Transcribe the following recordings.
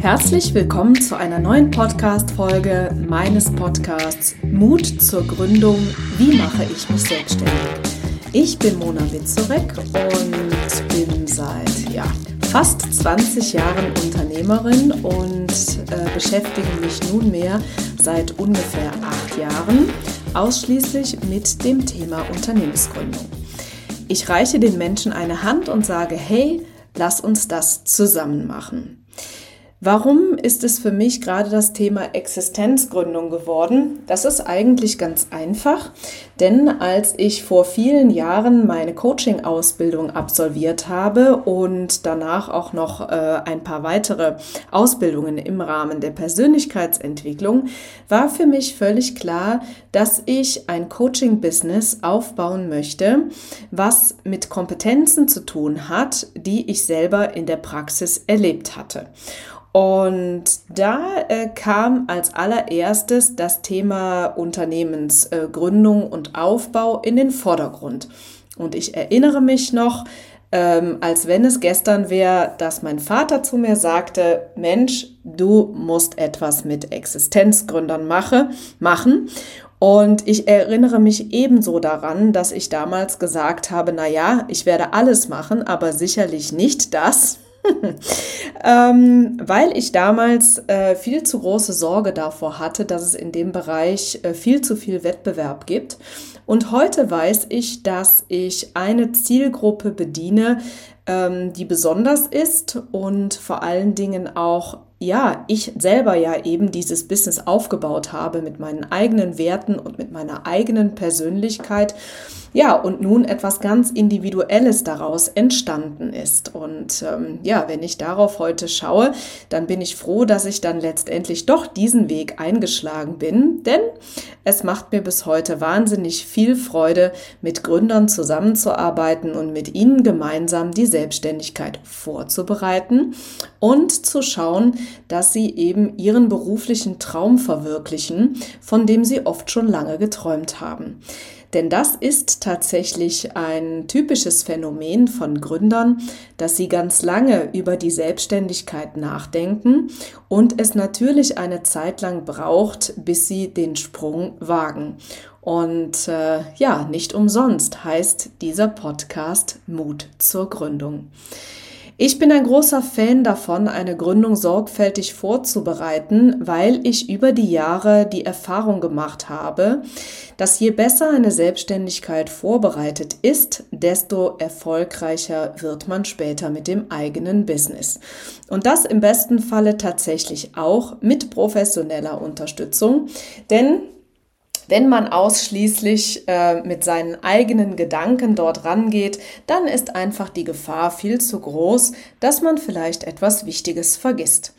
Herzlich willkommen zu einer neuen Podcast-Folge meines Podcasts Mut zur Gründung. Wie mache ich mich selbstständig? Ich bin Mona Witzorek und bin seit ja, fast 20 Jahren Unternehmerin und äh, beschäftige mich nunmehr seit ungefähr acht Jahren ausschließlich mit dem Thema Unternehmensgründung. Ich reiche den Menschen eine Hand und sage, hey, lass uns das zusammen machen. Warum ist es für mich gerade das Thema Existenzgründung geworden? Das ist eigentlich ganz einfach, denn als ich vor vielen Jahren meine Coaching-Ausbildung absolviert habe und danach auch noch äh, ein paar weitere Ausbildungen im Rahmen der Persönlichkeitsentwicklung, war für mich völlig klar, dass ich ein Coaching-Business aufbauen möchte, was mit Kompetenzen zu tun hat, die ich selber in der Praxis erlebt hatte. Und da äh, kam als allererstes das Thema Unternehmensgründung äh, und Aufbau in den Vordergrund. Und ich erinnere mich noch, ähm, als wenn es gestern wäre, dass mein Vater zu mir sagte, Mensch, du musst etwas mit Existenzgründern mache, machen. Und ich erinnere mich ebenso daran, dass ich damals gesagt habe, na ja, ich werde alles machen, aber sicherlich nicht das, ähm, weil ich damals äh, viel zu große Sorge davor hatte, dass es in dem Bereich äh, viel zu viel Wettbewerb gibt. Und heute weiß ich, dass ich eine Zielgruppe bediene, ähm, die besonders ist und vor allen Dingen auch ja, ich selber ja eben dieses Business aufgebaut habe mit meinen eigenen Werten und mit meiner eigenen Persönlichkeit. Ja, und nun etwas ganz Individuelles daraus entstanden ist. Und ähm, ja, wenn ich darauf heute schaue, dann bin ich froh, dass ich dann letztendlich doch diesen Weg eingeschlagen bin, denn es macht mir bis heute wahnsinnig viel Freude, mit Gründern zusammenzuarbeiten und mit ihnen gemeinsam die Selbstständigkeit vorzubereiten und zu schauen, dass sie eben ihren beruflichen Traum verwirklichen, von dem sie oft schon lange geträumt haben. Denn das ist tatsächlich ein typisches Phänomen von Gründern, dass sie ganz lange über die Selbstständigkeit nachdenken und es natürlich eine Zeit lang braucht, bis sie den Sprung wagen. Und äh, ja, nicht umsonst heißt dieser Podcast Mut zur Gründung. Ich bin ein großer Fan davon, eine Gründung sorgfältig vorzubereiten, weil ich über die Jahre die Erfahrung gemacht habe, dass je besser eine Selbstständigkeit vorbereitet ist, desto erfolgreicher wird man später mit dem eigenen Business. Und das im besten Falle tatsächlich auch mit professioneller Unterstützung, denn wenn man ausschließlich äh, mit seinen eigenen Gedanken dort rangeht, dann ist einfach die Gefahr viel zu groß, dass man vielleicht etwas Wichtiges vergisst.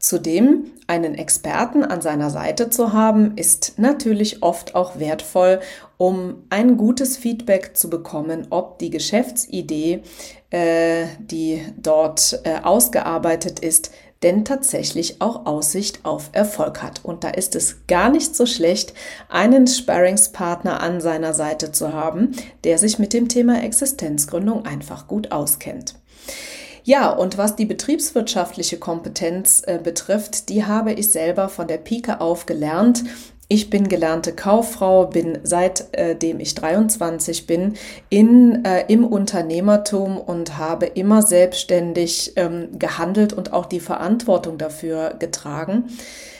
Zudem einen Experten an seiner Seite zu haben, ist natürlich oft auch wertvoll, um ein gutes Feedback zu bekommen, ob die Geschäftsidee, äh, die dort äh, ausgearbeitet ist, denn tatsächlich auch Aussicht auf Erfolg hat. Und da ist es gar nicht so schlecht, einen Sparringspartner an seiner Seite zu haben, der sich mit dem Thema Existenzgründung einfach gut auskennt. Ja, und was die betriebswirtschaftliche Kompetenz äh, betrifft, die habe ich selber von der Pike auf gelernt ich bin gelernte Kauffrau, bin seitdem äh, ich 23 bin in, äh, im Unternehmertum und habe immer selbstständig ähm, gehandelt und auch die Verantwortung dafür getragen.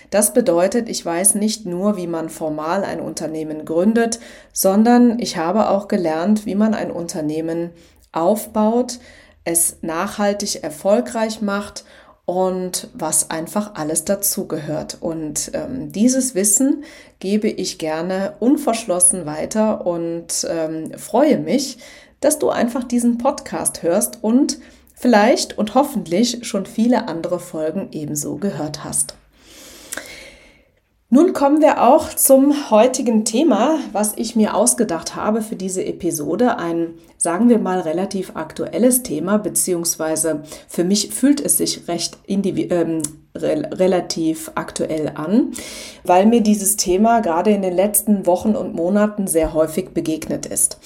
Das bedeutet, ich weiß nicht nur, wie man formal ein Unternehmen gründet, sondern ich habe auch gelernt, wie man ein Unternehmen aufbaut, es nachhaltig erfolgreich macht und was einfach alles dazugehört. Und ähm, dieses Wissen gebe ich gerne unverschlossen weiter und ähm, freue mich, dass du einfach diesen Podcast hörst und vielleicht und hoffentlich schon viele andere Folgen ebenso gehört hast. Nun kommen wir auch zum heutigen Thema, was ich mir ausgedacht habe für diese Episode. Ein, sagen wir mal, relativ aktuelles Thema, beziehungsweise für mich fühlt es sich recht ähm, re relativ aktuell an, weil mir dieses Thema gerade in den letzten Wochen und Monaten sehr häufig begegnet ist.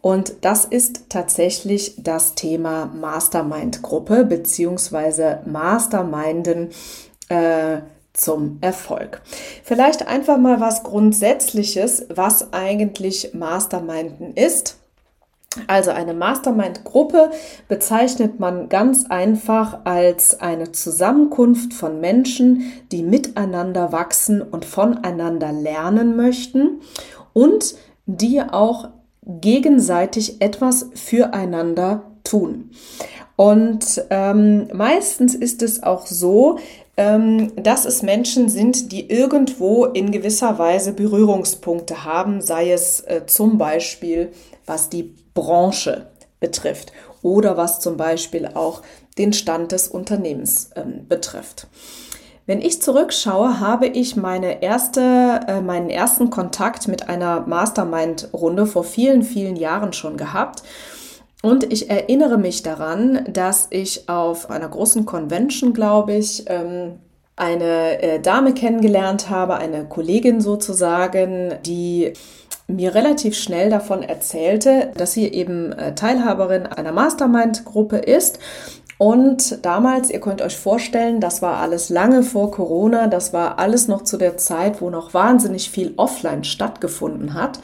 Und das ist tatsächlich das Thema Mastermind-Gruppe beziehungsweise Masterminden äh, zum Erfolg. Vielleicht einfach mal was Grundsätzliches, was eigentlich Masterminden ist. Also eine Mastermind-Gruppe bezeichnet man ganz einfach als eine Zusammenkunft von Menschen, die miteinander wachsen und voneinander lernen möchten und die auch gegenseitig etwas füreinander tun. Und ähm, meistens ist es auch so, dass es Menschen sind, die irgendwo in gewisser Weise Berührungspunkte haben, sei es äh, zum Beispiel, was die Branche betrifft oder was zum Beispiel auch den Stand des Unternehmens ähm, betrifft. Wenn ich zurückschaue, habe ich meine erste, äh, meinen ersten Kontakt mit einer Mastermind-Runde vor vielen, vielen Jahren schon gehabt. Und ich erinnere mich daran, dass ich auf einer großen Convention, glaube ich, ähm, eine äh, Dame kennengelernt habe, eine Kollegin sozusagen, die mir relativ schnell davon erzählte, dass sie eben äh, Teilhaberin einer Mastermind-Gruppe ist. Und damals, ihr könnt euch vorstellen, das war alles lange vor Corona, das war alles noch zu der Zeit, wo noch wahnsinnig viel offline stattgefunden hat.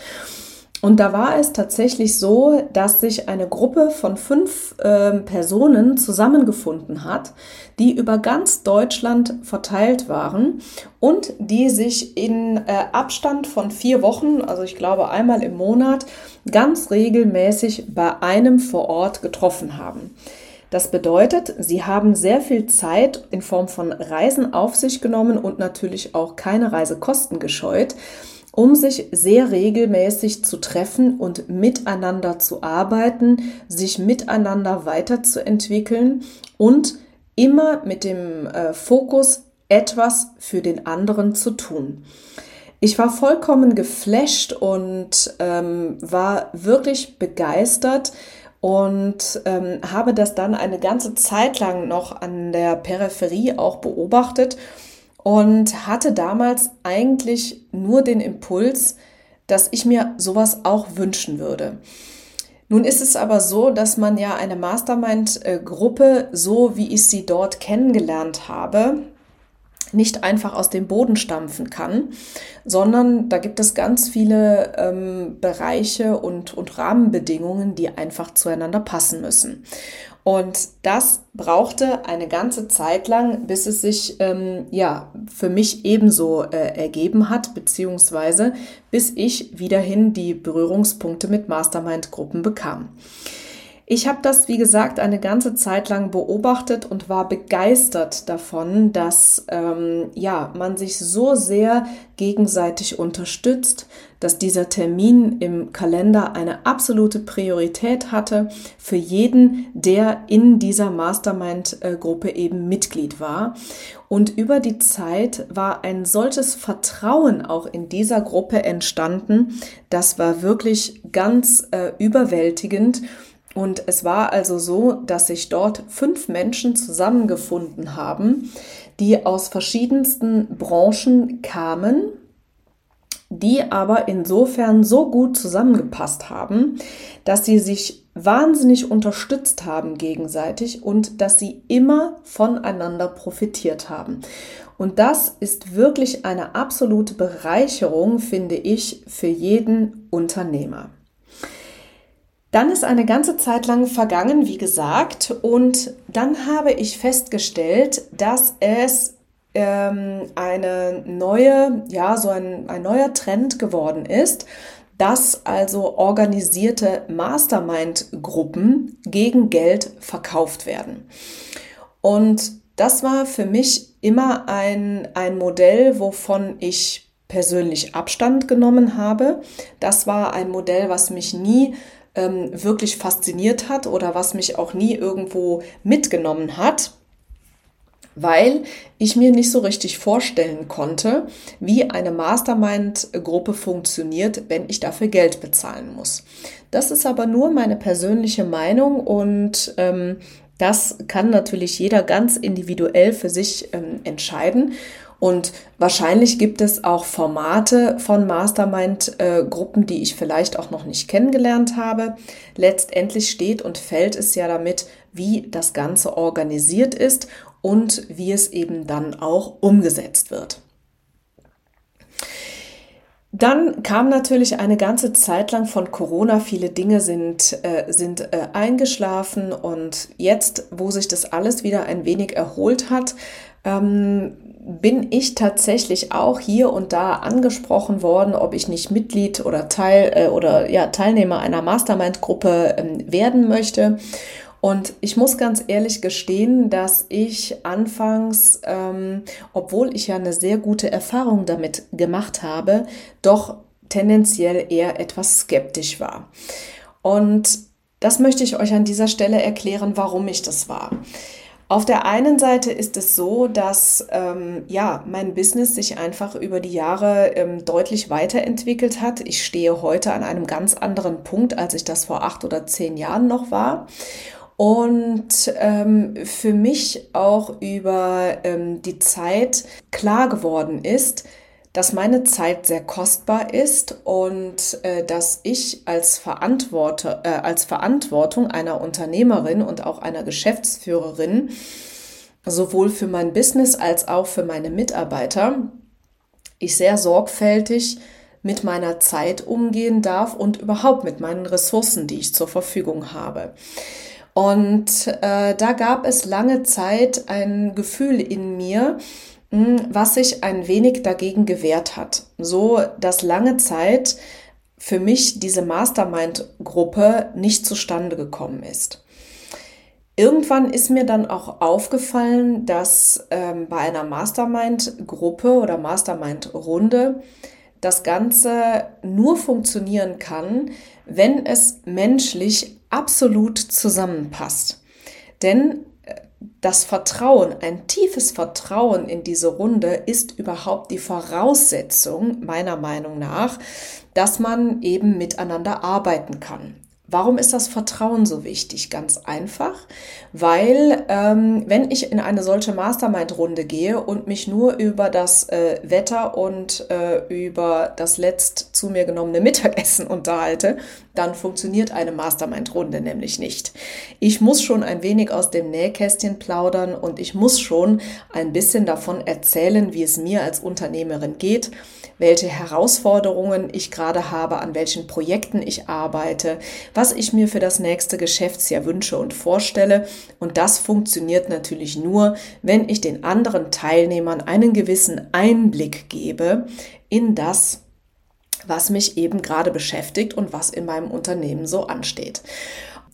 Und da war es tatsächlich so, dass sich eine Gruppe von fünf äh, Personen zusammengefunden hat, die über ganz Deutschland verteilt waren und die sich in äh, Abstand von vier Wochen, also ich glaube einmal im Monat, ganz regelmäßig bei einem vor Ort getroffen haben. Das bedeutet, sie haben sehr viel Zeit in Form von Reisen auf sich genommen und natürlich auch keine Reisekosten gescheut um sich sehr regelmäßig zu treffen und miteinander zu arbeiten, sich miteinander weiterzuentwickeln und immer mit dem äh, Fokus, etwas für den anderen zu tun. Ich war vollkommen geflasht und ähm, war wirklich begeistert und ähm, habe das dann eine ganze Zeit lang noch an der Peripherie auch beobachtet und hatte damals eigentlich nur den Impuls, dass ich mir sowas auch wünschen würde. Nun ist es aber so, dass man ja eine Mastermind-Gruppe, so wie ich sie dort kennengelernt habe, nicht einfach aus dem Boden stampfen kann, sondern da gibt es ganz viele ähm, Bereiche und, und Rahmenbedingungen, die einfach zueinander passen müssen. Und das brauchte eine ganze Zeit lang, bis es sich ähm, ja für mich ebenso äh, ergeben hat, beziehungsweise bis ich wiederhin die Berührungspunkte mit Mastermind-Gruppen bekam. Ich habe das, wie gesagt, eine ganze Zeit lang beobachtet und war begeistert davon, dass ähm, ja, man sich so sehr gegenseitig unterstützt, dass dieser Termin im Kalender eine absolute Priorität hatte für jeden, der in dieser Mastermind-Gruppe eben Mitglied war. Und über die Zeit war ein solches Vertrauen auch in dieser Gruppe entstanden. Das war wirklich ganz äh, überwältigend. Und es war also so, dass sich dort fünf Menschen zusammengefunden haben, die aus verschiedensten Branchen kamen, die aber insofern so gut zusammengepasst haben, dass sie sich wahnsinnig unterstützt haben gegenseitig und dass sie immer voneinander profitiert haben. Und das ist wirklich eine absolute Bereicherung, finde ich, für jeden Unternehmer. Dann ist eine ganze Zeit lang vergangen, wie gesagt, und dann habe ich festgestellt, dass es ähm, eine neue, ja, so ein, ein neuer Trend geworden ist, dass also organisierte Mastermind-Gruppen gegen Geld verkauft werden. Und das war für mich immer ein, ein Modell, wovon ich persönlich Abstand genommen habe. Das war ein Modell, was mich nie ähm, wirklich fasziniert hat oder was mich auch nie irgendwo mitgenommen hat, weil ich mir nicht so richtig vorstellen konnte, wie eine Mastermind-Gruppe funktioniert, wenn ich dafür Geld bezahlen muss. Das ist aber nur meine persönliche Meinung und ähm, das kann natürlich jeder ganz individuell für sich ähm, entscheiden. Und wahrscheinlich gibt es auch Formate von Mastermind-Gruppen, die ich vielleicht auch noch nicht kennengelernt habe. Letztendlich steht und fällt es ja damit, wie das Ganze organisiert ist und wie es eben dann auch umgesetzt wird. Dann kam natürlich eine ganze Zeit lang von Corona, viele Dinge sind, äh, sind äh, eingeschlafen und jetzt, wo sich das alles wieder ein wenig erholt hat, ähm, bin ich tatsächlich auch hier und da angesprochen worden, ob ich nicht Mitglied oder Teil äh, oder ja, Teilnehmer einer Mastermind-Gruppe ähm, werden möchte. Und ich muss ganz ehrlich gestehen, dass ich anfangs, ähm, obwohl ich ja eine sehr gute Erfahrung damit gemacht habe, doch tendenziell eher etwas skeptisch war. Und das möchte ich euch an dieser Stelle erklären, warum ich das war. Auf der einen Seite ist es so, dass ähm, ja mein Business sich einfach über die Jahre ähm, deutlich weiterentwickelt hat. Ich stehe heute an einem ganz anderen Punkt, als ich das vor acht oder zehn Jahren noch war und ähm, für mich auch über ähm, die Zeit klar geworden ist, dass meine Zeit sehr kostbar ist und äh, dass ich als, Verantworter, äh, als Verantwortung einer Unternehmerin und auch einer Geschäftsführerin sowohl für mein Business als auch für meine Mitarbeiter ich sehr sorgfältig mit meiner Zeit umgehen darf und überhaupt mit meinen Ressourcen, die ich zur Verfügung habe. Und äh, da gab es lange Zeit ein Gefühl in mir, was sich ein wenig dagegen gewehrt hat. So, dass lange Zeit für mich diese Mastermind-Gruppe nicht zustande gekommen ist. Irgendwann ist mir dann auch aufgefallen, dass ähm, bei einer Mastermind-Gruppe oder Mastermind-Runde das Ganze nur funktionieren kann, wenn es menschlich absolut zusammenpasst. Denn das Vertrauen, ein tiefes Vertrauen in diese Runde ist überhaupt die Voraussetzung meiner Meinung nach, dass man eben miteinander arbeiten kann. Warum ist das Vertrauen so wichtig? Ganz einfach, weil ähm, wenn ich in eine solche Mastermind-Runde gehe und mich nur über das äh, Wetter und äh, über das letzt zu mir genommene Mittagessen unterhalte, dann funktioniert eine Mastermind-Runde nämlich nicht. Ich muss schon ein wenig aus dem Nähkästchen plaudern und ich muss schon ein bisschen davon erzählen, wie es mir als Unternehmerin geht welche Herausforderungen ich gerade habe, an welchen Projekten ich arbeite, was ich mir für das nächste Geschäftsjahr wünsche und vorstelle. Und das funktioniert natürlich nur, wenn ich den anderen Teilnehmern einen gewissen Einblick gebe in das, was mich eben gerade beschäftigt und was in meinem Unternehmen so ansteht.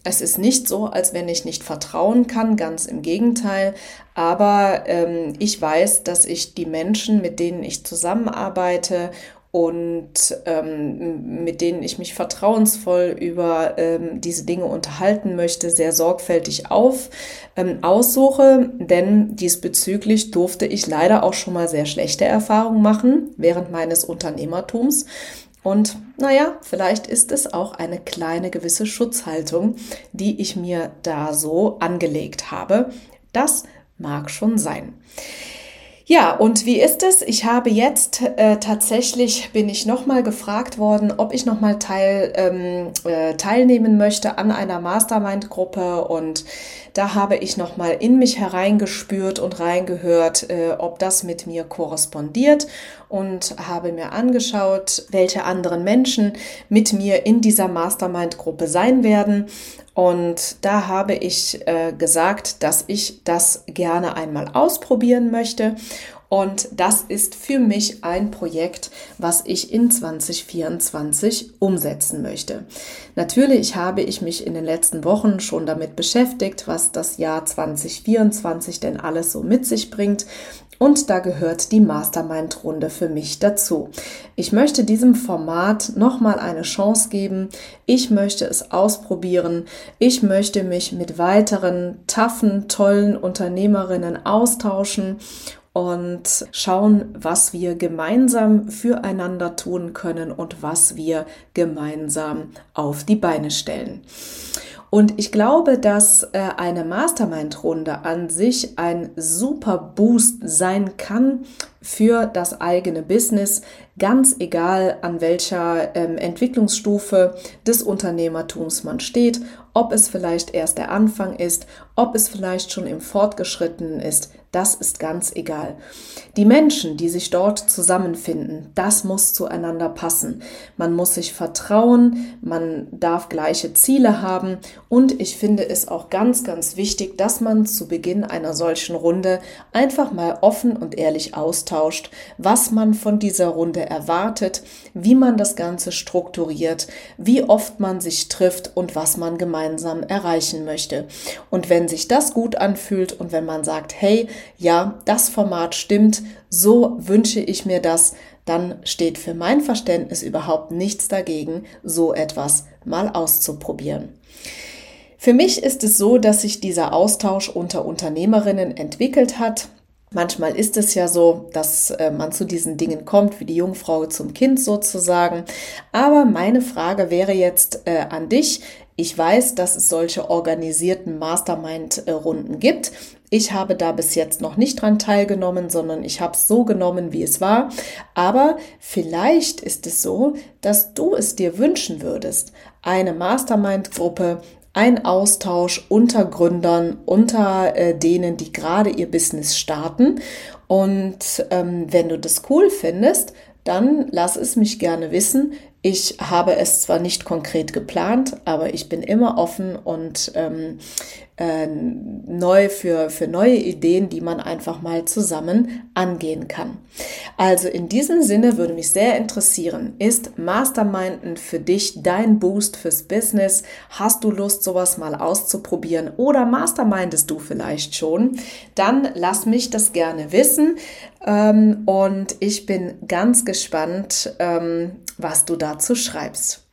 Es ist nicht so, als wenn ich nicht vertrauen kann, ganz im Gegenteil. Aber ähm, ich weiß, dass ich die Menschen, mit denen ich zusammenarbeite und ähm, mit denen ich mich vertrauensvoll über ähm, diese Dinge unterhalten möchte, sehr sorgfältig auf ähm, aussuche. Denn diesbezüglich durfte ich leider auch schon mal sehr schlechte Erfahrungen machen während meines Unternehmertums. Und naja, vielleicht ist es auch eine kleine gewisse Schutzhaltung, die ich mir da so angelegt habe. Das mag schon sein. Ja, und wie ist es? Ich habe jetzt äh, tatsächlich, bin ich nochmal gefragt worden, ob ich nochmal teil, ähm, äh, teilnehmen möchte an einer Mastermind-Gruppe und da habe ich nochmal in mich hereingespürt und reingehört, äh, ob das mit mir korrespondiert und habe mir angeschaut, welche anderen Menschen mit mir in dieser Mastermind-Gruppe sein werden und da habe ich äh, gesagt, dass ich das gerne einmal ausprobieren möchte. Und das ist für mich ein Projekt, was ich in 2024 umsetzen möchte. Natürlich habe ich mich in den letzten Wochen schon damit beschäftigt, was das Jahr 2024 denn alles so mit sich bringt. Und da gehört die Mastermind-Runde für mich dazu. Ich möchte diesem Format nochmal eine Chance geben. Ich möchte es ausprobieren. Ich möchte mich mit weiteren taffen, tollen Unternehmerinnen austauschen und schauen, was wir gemeinsam füreinander tun können und was wir gemeinsam auf die Beine stellen. Und ich glaube, dass äh, eine Mastermind-Runde an sich ein super Boost sein kann für das eigene Business, ganz egal an welcher ähm, Entwicklungsstufe des Unternehmertums man steht, ob es vielleicht erst der Anfang ist, ob es vielleicht schon im Fortgeschrittenen ist, das ist ganz egal. Die Menschen, die sich dort zusammenfinden, das muss zueinander passen. Man muss sich vertrauen, man darf gleiche Ziele haben und ich finde es auch ganz, ganz wichtig, dass man zu Beginn einer solchen Runde einfach mal offen und ehrlich austauscht, was man von dieser Runde erwartet, wie man das Ganze strukturiert, wie oft man sich trifft und was man gemeinsam erreichen möchte. Und wenn sich das gut anfühlt und wenn man sagt, hey, ja, das Format stimmt, so wünsche ich mir das, dann steht für mein Verständnis überhaupt nichts dagegen, so etwas mal auszuprobieren. Für mich ist es so, dass sich dieser Austausch unter Unternehmerinnen entwickelt hat. Manchmal ist es ja so, dass äh, man zu diesen Dingen kommt, wie die Jungfrau zum Kind sozusagen. Aber meine Frage wäre jetzt äh, an dich. Ich weiß, dass es solche organisierten Mastermind-Runden gibt. Ich habe da bis jetzt noch nicht dran teilgenommen, sondern ich habe es so genommen, wie es war. Aber vielleicht ist es so, dass du es dir wünschen würdest, eine Mastermind-Gruppe, ein Austausch unter Gründern, unter äh, denen, die gerade ihr Business starten. Und ähm, wenn du das cool findest, dann lass es mich gerne wissen. Ich habe es zwar nicht konkret geplant, aber ich bin immer offen und ähm, äh, neu für, für neue Ideen, die man einfach mal zusammen angehen kann. Also in diesem Sinne würde mich sehr interessieren, ist Masterminden für dich dein Boost fürs Business? Hast du Lust, sowas mal auszuprobieren oder mastermindest du vielleicht schon? Dann lass mich das gerne wissen ähm, und ich bin ganz gespannt, ähm, was du dazu schreibst.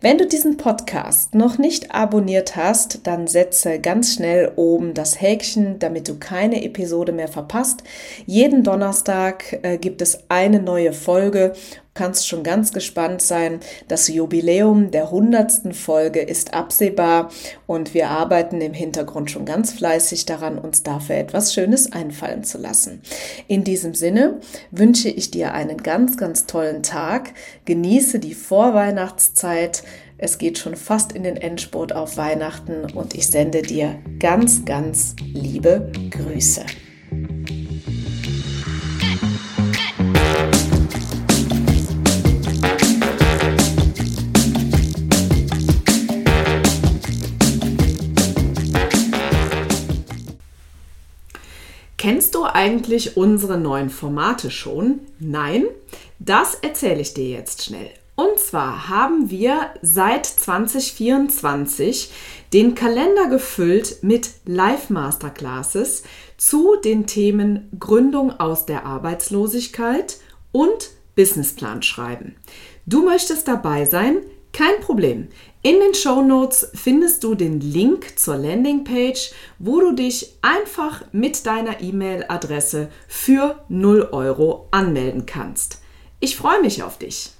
Wenn du diesen Podcast noch nicht abonniert hast, dann setze ganz schnell oben das Häkchen, damit du keine Episode mehr verpasst. Jeden Donnerstag äh, gibt es eine neue Folge kannst schon ganz gespannt sein. Das Jubiläum der hundertsten Folge ist absehbar und wir arbeiten im Hintergrund schon ganz fleißig daran, uns dafür etwas Schönes einfallen zu lassen. In diesem Sinne wünsche ich dir einen ganz, ganz tollen Tag. Genieße die Vorweihnachtszeit. Es geht schon fast in den Endspurt auf Weihnachten und ich sende dir ganz, ganz liebe Grüße. Kennst du eigentlich unsere neuen Formate schon? Nein? Das erzähle ich dir jetzt schnell. Und zwar haben wir seit 2024 den Kalender gefüllt mit Live-Masterclasses zu den Themen Gründung aus der Arbeitslosigkeit und Businessplan schreiben. Du möchtest dabei sein? Kein Problem. In den Show Notes findest du den Link zur Landingpage, wo du dich einfach mit deiner E-Mail-Adresse für 0 Euro anmelden kannst. Ich freue mich auf dich.